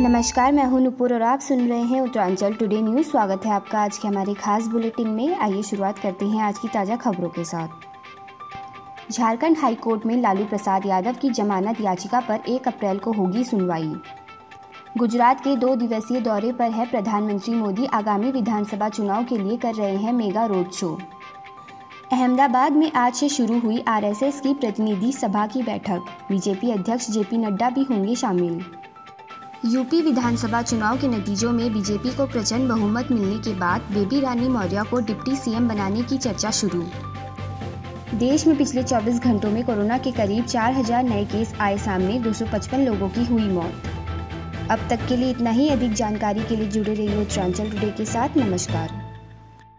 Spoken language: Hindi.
नमस्कार, मैं हूँ नुपुर और आप सुन रहे हैं उत्तरांचल टुडे न्यूज़ स्वागत है आपका आज के हमारे खास बुलेटिन में। आइए शुरुआत करते हैं आज की ताज़ा खबरों के साथ। झारखंड हाई कोर्ट में लालू प्रसाद यादव की जमानत याचिका पर 1 अप्रैल को होगी सुनवाई। गुजरात के दो दिवसीय दौरे पर है प्रधानमंत्री मोदी आगामी विधानसभा चुनाव के लिए कर रहे हैं मेगा रोड शो। अहमदाबाद में आज से शुरू हुई आरएसएस की प्रतिनिधि सभा की बैठक। बीजेपी अध्यक्ष जेपी नड्डा भी होंगे शामिल। यूपी विधानसभा चुनाव के नतीजों में बीजेपी को प्रचंड बहुमत मिलने के बाद बेबी रानी मौर्य को डिप्टी सीएम बनाने की चर्चा शुरू। देश में पिछले 24 घंटों में कोरोना के करीब 4000 नए केस आए सामने 255 लोगों की हुई मौत। अब तक के लिए इतना ही। अधिक जानकारी के लिए जुड़े रहिए उत्तरांचल टुडे के साथ। नमस्कार।